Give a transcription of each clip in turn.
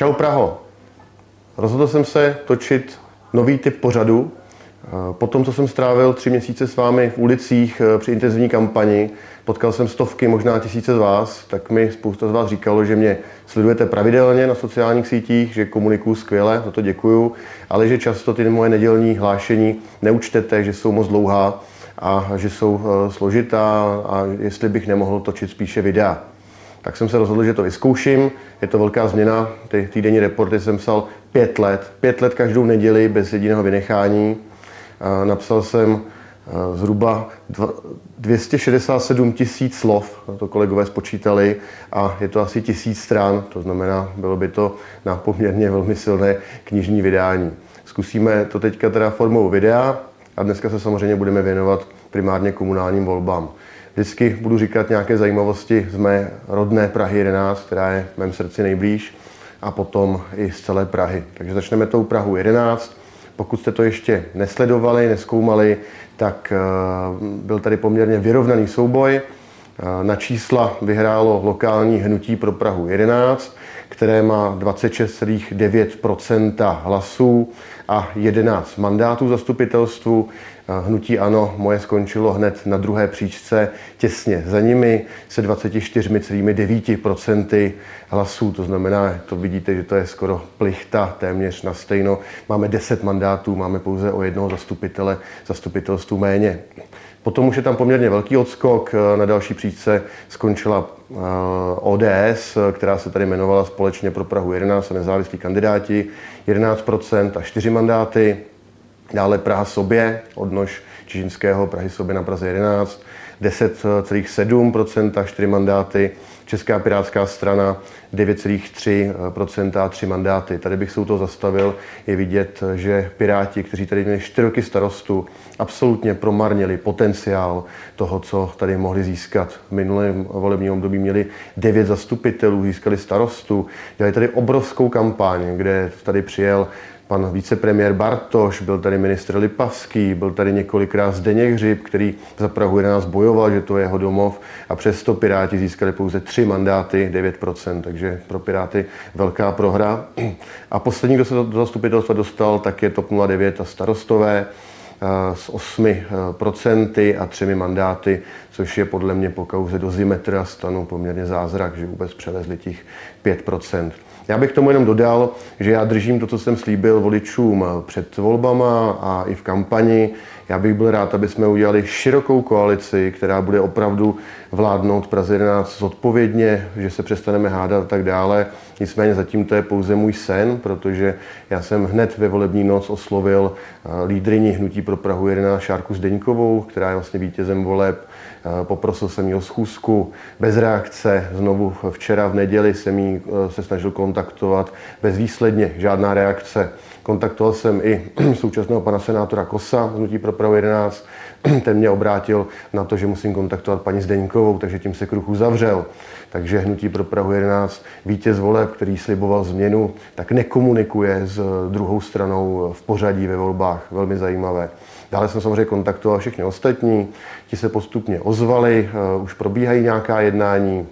Čau Praho. Rozhodl jsem se točit nový typ pořadu. Po tom, co jsem strávil tři měsíce s vámi v ulicích eh, při intenzivní kampani, potkal jsem stovky, možná tisíce z vás, tak mi spousta z vás říkalo, že mě sledujete pravidelně na sociálních sítích, že komunikuju skvěle, za to děkuju, ale že často ty moje nedělní hlášení neučtete, že jsou moc dlouhá a že jsou eh, složitá a jestli bych nemohl točit spíše videa tak jsem se rozhodl, že to vyzkouším. Je to velká změna. Ty týdenní reporty jsem psal pět let. Pět let každou neděli bez jediného vynechání. Napsal jsem zhruba 267 tisíc slov, to kolegové spočítali, a je to asi tisíc stran, to znamená, bylo by to na poměrně velmi silné knižní vydání. Zkusíme to teďka teda formou videa a dneska se samozřejmě budeme věnovat primárně komunálním volbám. Vždycky budu říkat nějaké zajímavosti z mé rodné Prahy 11, která je v mém srdci nejblíž, a potom i z celé Prahy. Takže začneme tou Prahu 11. Pokud jste to ještě nesledovali, neskoumali, tak eh, byl tady poměrně vyrovnaný souboj. Eh, na čísla vyhrálo lokální hnutí pro Prahu 11, které má 26,9% hlasů a 11 mandátů zastupitelstvu. Hnutí Ano moje skončilo hned na druhé příčce, těsně za nimi se 24,9% hlasů. To znamená, to vidíte, že to je skoro plichta téměř na stejno. Máme 10 mandátů, máme pouze o jednoho zastupitele, zastupitelstvu méně. Potom už je tam poměrně velký odskok. Na další příčce skončila eh, ODS, která se tady jmenovala společně pro Prahu 11 a nezávislí kandidáti, 11% a 4 mandáty. Dále Praha sobě, odnož Čižinského, Prahy sobě na Praze 11, 10,7%, 4 mandáty. Česká pirátská strana 9,3% a 3 mandáty. Tady bych se u toho zastavil. Je vidět, že Piráti, kteří tady měli 4 roky starostu, absolutně promarnili potenciál toho, co tady mohli získat. V minulém volebním období měli 9 zastupitelů, získali starostu. Dělali tady obrovskou kampaň, kde tady přijel pan vicepremiér Bartoš, byl tady ministr Lipavský, byl tady několikrát Zdeněk Hřib, který za Prahu 11 bojoval, že to je jeho domov a přesto Piráti získali pouze tři mandáty, 9%, takže pro Piráty velká prohra. A poslední, kdo se do zastupitelstva dostal, tak je TOP 09 a starostové eh, s 8% a třemi mandáty, což je podle mě po kauze do Zimetra stanu poměrně zázrak, že vůbec přelezli těch 5%. Já bych tomu jenom dodal, že já držím to, co jsem slíbil voličům před volbama a i v kampani. Já bych byl rád, aby jsme udělali širokou koalici, která bude opravdu vládnout Praze 11 zodpovědně, že se přestaneme hádat a tak dále. Nicméně zatím to je pouze můj sen, protože já jsem hned ve volební noc oslovil eh, lídryni Hnutí pro Prahu 11 Šárku Zdeňkovou, která je vlastně vítězem voleb Eh, poprosil jsem ji o schůzku bez reakce. Znovu včera v neděli jsem ji eh, se snažil kontaktovat bezvýsledně, žádná reakce. Kontaktoval jsem i současného pana senátora Kosa, hnutí pro Prahu 11. Ten mě obrátil na to, že musím kontaktovat paní Zdeňkovou, takže tím se kruh uzavřel. Takže hnutí pro Prahu 11, vítěz voleb, který sliboval změnu, tak nekomunikuje s druhou stranou v pořadí ve volbách. Velmi zajímavé. Dále jsem samozřejmě kontaktoval všechny ostatní, ti se postupně ozvali, eh, už probíhají nějaká jednání,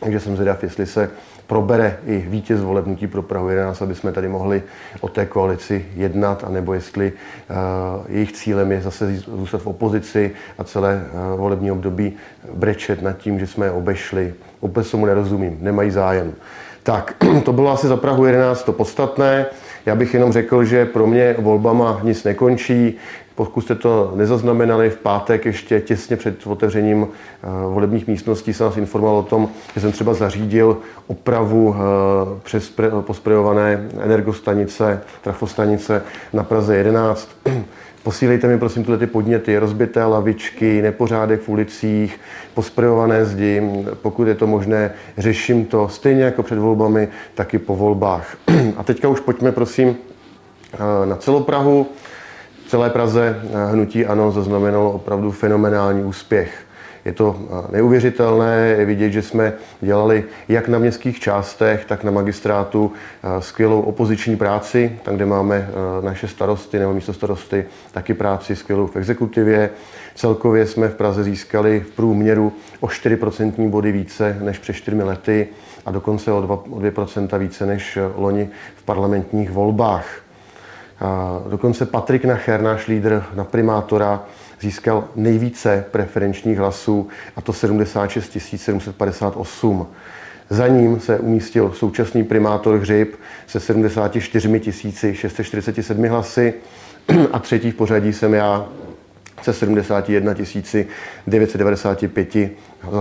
takže jsem zvědav, jestli se probere i vítěz volebnutí pro Prahu 11, aby jsme tady mohli o té koalici jednat, anebo jestli uh, jejich cílem je zase zůstat v opozici a celé uh, volební období brečet nad tím, že jsme je obešli. Vůbec tomu nerozumím, nemají zájem. Tak, to bylo asi za Prahu 11 to podstatné. Já bych jenom řekl, že pro mě volbama nic nekončí. Pokud jste to nezaznamenali, v pátek ještě těsně před otevřením eh, volebních místností jsem vás informoval o tom, že jsem třeba zařídil opravu eh, přes posprejované energostanice, trafostanice na Praze 11. Posílejte mi prosím tyhle ty podněty, rozbité lavičky, nepořádek v ulicích, posprejované zdi. Pokud je to možné, řeším to stejně jako před volbami, tak i po volbách. A teďka už pojďme prosím eh, na celou Prahu. V celé Praze hnutí ANO zaznamenalo opravdu fenomenální úspěch. Je to neuvěřitelné, je vidět, že jsme dělali jak na městských částech, tak na magistrátu skvělou opoziční práci, tam, kde máme naše starosty nebo místo starosty, taky práci skvělou v exekutivě. Celkově jsme v Praze získali v průměru o 4% body více než před 4 lety a dokonce o 2%, více než loni v parlamentních volbách. Dokonce Patrik Nacher, náš lídr na primátora, získal nejvíce preferenčních hlasů, a to 76 758. Za ním se umístil současný primátor Hřib se 74 647 hlasy a třetí v pořadí jsem já se 71 995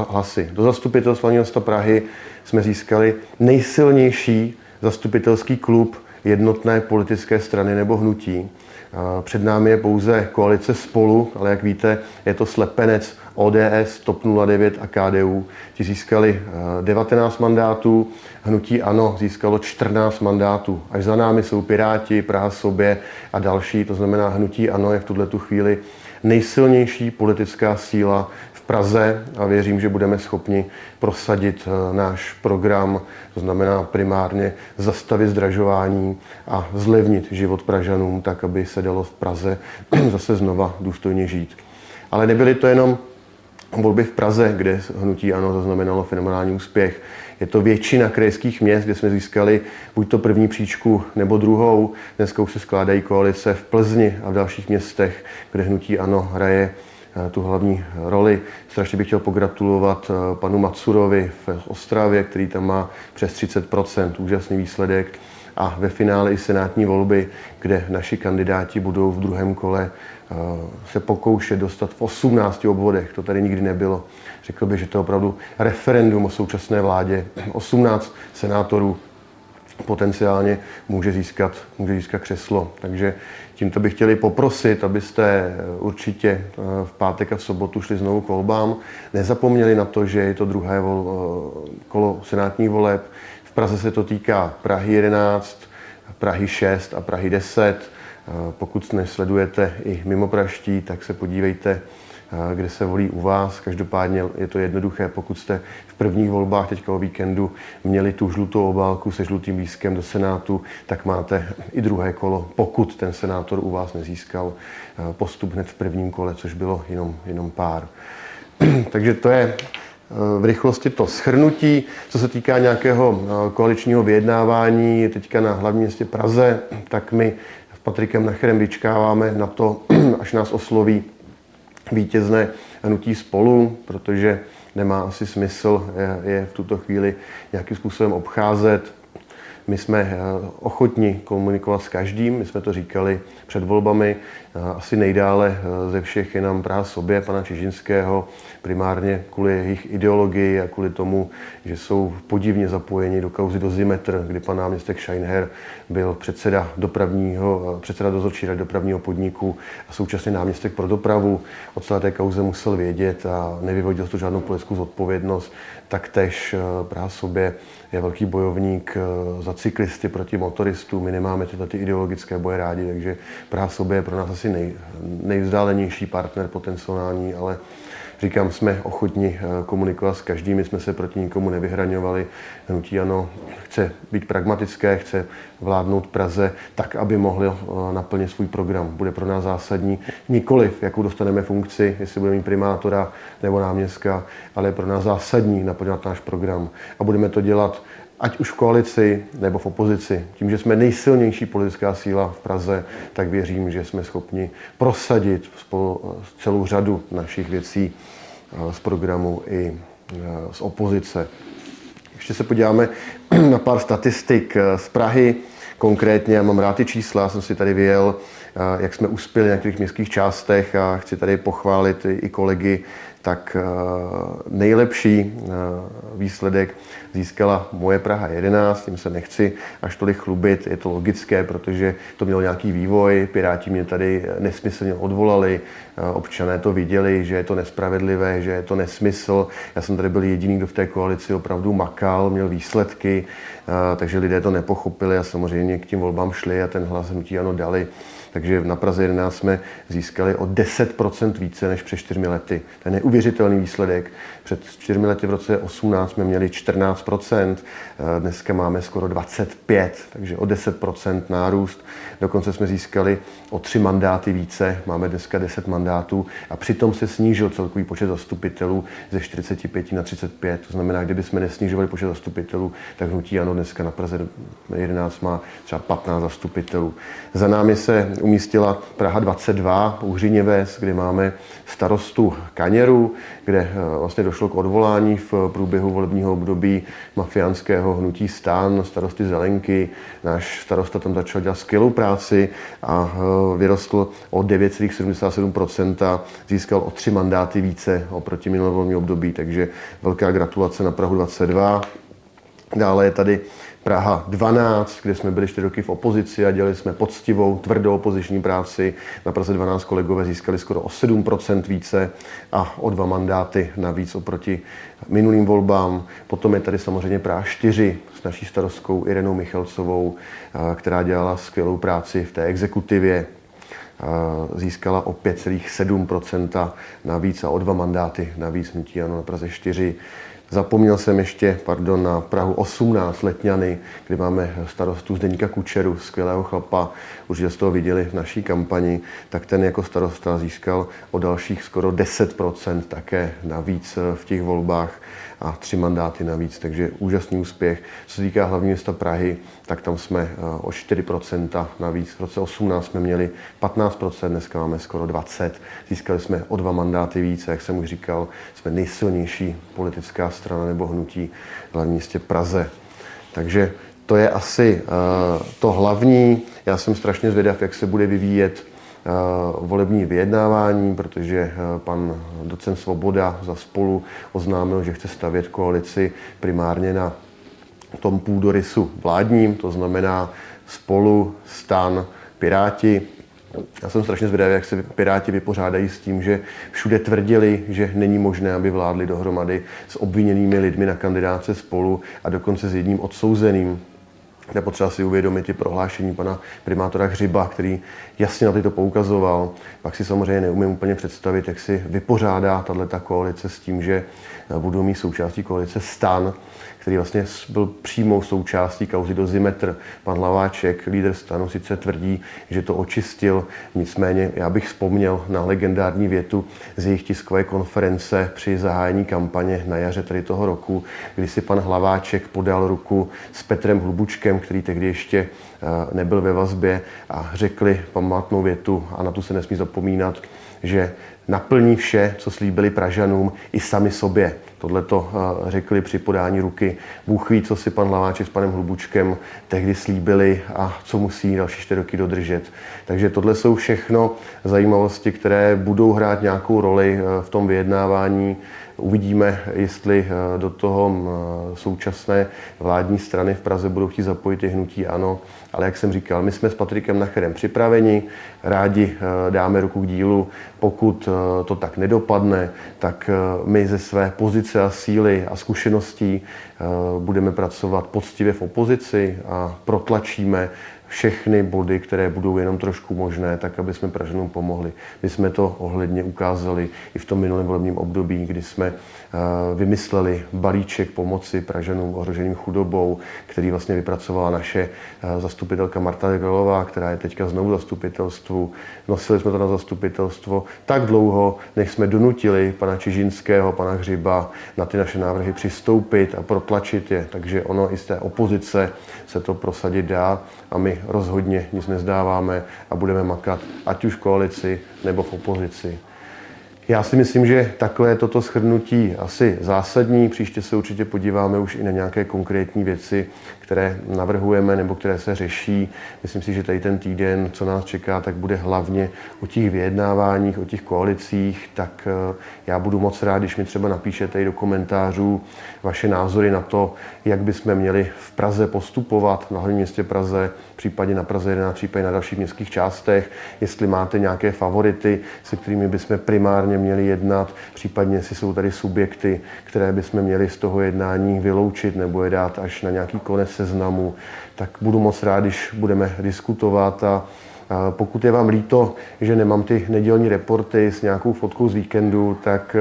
hlasy. Do zastupitelstva města Prahy jsme získali nejsilnější zastupitelský klub jednotné politické strany nebo hnutí. Před námi je pouze koalice spolu, ale jak víte, je to slepenec ODS, TOP 09 a KDU. Ti získali 19 mandátů, hnutí ANO získalo 14 mandátů. Až za námi jsou Piráti, Praha sobě a další, to znamená hnutí ANO je v tuhle tu chvíli nejsilnější politická síla Praze a věřím, že budeme schopni prosadit eh, náš program, to znamená primárně zastavit zdražování a zlevnit život Pražanům tak, aby se dalo v Praze zase znova důstojně žít. Ale nebyly to jenom volby v Praze, kde hnutí ANO zaznamenalo fenomenální úspěch. Je to většina krajských měst, kde jsme získali buď to první příčku nebo druhou. Dneska už se skládají koalice v Plzni a v dalších městech, kde hnutí ANO hraje tu hlavní roli. Strašně bych chtěl pogratulovat eh, panu Matsurovi v Ostravě, který tam má přes 30% úžasný výsledek a ve finále i senátní volby, kde naši kandidáti budou v druhém kole eh, se pokoušet dostat v 18 obvodech. To tady nikdy nebylo. Řekl bych, že to je opravdu referendum o současné vládě. 18 senátorů potenciálně může získat, může získat křeslo. Takže tímto bych chtěli poprosit, abyste eh, určitě eh, v pátek a v sobotu šli znovu k volbám. Nezapomněli na to, že je to druhé vol, kolo senátních voleb. Praze se to týká Prahy 11, Prahy 6 a Prahy 10. Pokud nesledujete i mimo Praští, tak se podívejte, kde se volí u vás. Každopádně je to jednoduché, pokud jste v prvních volbách teďka o víkendu měli tu žlutou obálku se žlutým lístkem do Senátu, tak máte i druhé kolo, pokud ten senátor u vás nezískal postup hned v prvním kole, což bylo jenom, jenom pár. Takže to je v rychlosti to schrnutí. Co se týká nějakého eh, koaličního vyjednávání teďka na hlavním městě Praze, tak my s Patrikem Nacherem vyčkáváme na to, až nás osloví vítězné hnutí spolu, protože nemá asi smysl je v tuto chvíli nějakým způsobem obcházet. My jsme eh, ochotni komunikovat s každým, my jsme to říkali před volbami. Eh, asi nejdále eh, ze všech je nám Praha sobě, pana Čižinského, primárně kvůli jejich ideologii a kvůli tomu, že jsou podivně zapojeni do kauzy Dozimetr, kdy pan náměstek Scheinher byl předseda, dopravního, předseda dozorčí rady dopravního podniku a současně náměstek pro dopravu. O celé té kauze musel vědět a nevyvodil to žádnou politickou zodpovědnost. Taktéž Praha sobě je velký bojovník za cyklisty proti motoristům. My nemáme tyhle ty ideologické boje rádi, takže Praha sobě je pro nás asi nej, nejvzdálenější partner potenciální, ale říkám, jsme ochotni eh, komunikovat s každým, my jsme se proti nikomu nevyhraňovali. Hnutí ano chce být pragmatické, chce vládnout Praze tak, aby mohli eh, naplnit svůj program. Bude pro nás zásadní nikoliv, jakou dostaneme funkci, jestli budeme mít primátora nebo náměstka, ale je pro nás zásadní naplňovat náš program. A budeme to dělat ať už v koalici nebo v opozici. Tím, že jsme nejsilnější politická síla v Praze, tak věřím, že jsme schopni prosadit celou řadu našich věcí eh, z programu i eh, z opozice. Ještě se podíváme na pár statistik eh, z Prahy. Konkrétně, já mám rád ty čísla, jsem si tady vyjel, jak jsme uspěli na některých městských částech a chci tady pochválit i kolegy tak eh, nejlepší eh, výsledek získala moje Praha 11, tím se nechci až tolik chlubit, je to logické, protože to mělo nějaký vývoj, Piráti mě tady nesmyslně odvolali, eh, občané to viděli, že je to nespravedlivé, že je to nesmysl. Já jsem tady byl jediný, kdo v té koalici opravdu makal, měl výsledky, takže lidé to nepochopili a samozřejmě k tím volbám šli a ten hlas hnutí ano dali. takže na Praze 11 jsme získali o 10% více než před čtyřmi lety. To je neuvěřitelný výsledek. Před čtyřmi lety v roce 18 jsme měli 14%, dneska máme skoro 25%, takže o 10% nárůst. Dokonce jsme získali o tři mandáty více, máme dneska 10 mandátů a přitom se snížil celkový počet zastupitelů ze 45 na 35. To znamená, kdyby jsme nesnižovali počet zastupitelů, tak hnutí ano dneska na Praze 11 má třeba 15 zastupitelů. Za námi se umístila Praha 22, Uhřiněves, kde máme starostu Kaněru, kde eh, vlastně došlo k odvolání v průběhu volebního období mafiánského hnutí stán, starosty Zelenky. Náš starosta tam začal dělat skvělou práci a eh, vyrostl o 9,77%, získal o tři mandáty více oproti minulovolební období, takže velká gratulace na Prahu 22. Dále je tady Praha 12, kde jsme byli 4 roky v opozici a dělali jsme poctivou, tvrdou opoziční práci. Na Praze 12 kolegové získali skoro o 7% více a o dva mandáty navíc oproti minulým volbám. Potom je tady samozřejmě Praha 4 s naší starostkou Irenou Michalcovou, která dělala skvělou práci v té exekutivě získala o 5,7% navíc a o dva mandáty navíc hnutí ano na Praze 4. Zapomněl jsem ještě, pardon, na Prahu 18 Letňany, kde máme starostu Zdeníka Kučeru, skvělého chlapa, určitě jste toho viděli v naší kampani, tak ten jako starosta získal o dalších skoro 10% také navíc v těch volbách a tři mandáty navíc, takže úžasný úspěch. Co se týká hlavního města Prahy, tak tam jsme eh, o 4% navíc. V roce 18 jsme měli 15%, dneska máme skoro 20%. Získali jsme o dva mandáty více, jak jsem už říkal, jsme nejsilnější politická strana nebo hnutí v hlavním městě Praze. Takže to je asi uh, to hlavní. Já jsem strašně zvědav, jak se bude vyvíjet Eh, volební vyjednávání, protože eh, pan docent Svoboda za spolu oznámil, že chce stavět koalici primárně na tom půdorysu vládním, to znamená spolu, stan, Piráti. Já jsem strašně zvědavý, jak se Piráti vypořádají s tím, že všude tvrdili, že není možné, aby vládli dohromady s obviněnými lidmi na kandidáce spolu a dokonce s jedním odsouzeným je potřeba si uvědomit i prohlášení pana primátora Hřiba, který jasně na tyto poukazoval. Pak si samozřejmě neumím úplně představit, jak si vypořádá tato koalice s tím, že budou mít součástí koalice stan, který vlastně byl přímou součástí kauzy Dozimetr. Pan Hlaváček, lídr stanu, sice tvrdí, že to očistil, nicméně já bych vzpomněl na legendární větu z jejich tiskové konference při zahájení kampaně na jaře tady toho roku, kdy si pan Hlaváček podal ruku s Petrem Hlubučkem, který tehdy ještě eh, nebyl ve vazbě a řekli památnou větu a na tu se nesmí zapomínat, že naplní vše, co slíbili Pražanům i sami sobě. Tohle to eh, řekli při podání ruky. Bůh ví, co si pan Hlaváček s panem Hlubučkem tehdy slíbili a co musí další čtyři roky dodržet. Takže tohle jsou všechno zajímavosti, které budou hrát nějakou roli eh, v tom vyjednávání. Uvidíme, jestli eh, do toho současné vládní strany v Praze budou chtít zapojit i hnutí ANO. Ale jak jsem říkal, my jsme s Patrikem Nacherem připraveni, rádi dáme ruku k dílu. Pokud to tak nedopadne, tak my ze své pozice a síly a zkušeností eh, budeme pracovat poctivě v opozici a protlačíme všechny body, které budou jenom trošku možné, tak aby jsme Pražanům pomohli. My jsme to ohledně ukázali i v tom minulém volebním období, kdy jsme eh, vymysleli balíček pomoci Pražanům ohroženým chudobou, který vlastně vypracovala naše eh, zastupitelka Marta Degalová, která je teďka znovu zastupitelstvu. Nosili jsme to na zastupitelstvo tak dlouho, než jsme donutili pana Čižinského, pana Hřiba na ty naše návrhy přistoupit a protlačit je. Takže ono i z té opozice se to prosadit dá a my rozhodně nic nezdáváme a budeme makat, ať už v koalici nebo v opozici. Já si myslím, že takové toto shrnutí asi zásadní. Příště se určitě podíváme už i na nějaké konkrétní věci, které navrhujeme nebo které se řeší. Myslím si, že tady ten týden, co nás čeká, tak bude hlavně o těch vyjednáváních, o těch koalicích. Tak eh, já budu moc rád, když mi třeba napíšete i do komentářů vaše názory na to, jak bychom měli v Praze postupovat, na hlavním městě Praze, případně na Praze 11, případně na dalších městských částech, jestli máte nějaké favority, se kterými bychom primárně měli jednat, případně jestli jsou tady subjekty, které bychom měli z toho jednání vyloučit nebo je dát až na nějaký konec seznamu, tak budu moc rád, když budeme diskutovat a Pokud je vám líto, že nemám ty nedělní reporty s nějakou fotkou z víkendu, tak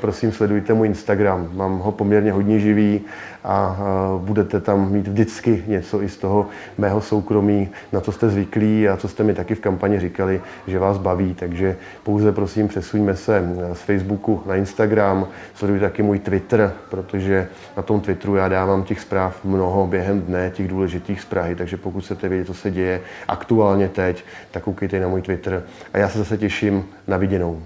prosím sledujte můj Instagram. Mám ho poměrně hodně živý a budete tam mít vždycky něco i z toho mého soukromí, na co jste zvyklí a co jste mi taky v kampani říkali, že vás baví. Takže pouze prosím přesuňme se z Facebooku na Instagram, sledujte taky můj Twitter, protože na tom Twitteru já dávám těch zpráv mnoho během dne, těch důležitých z Prahy, takže pokud chcete vědět, co se děje aktuálně teď, tak koukejte na můj Twitter a já se zase těším na viděnou.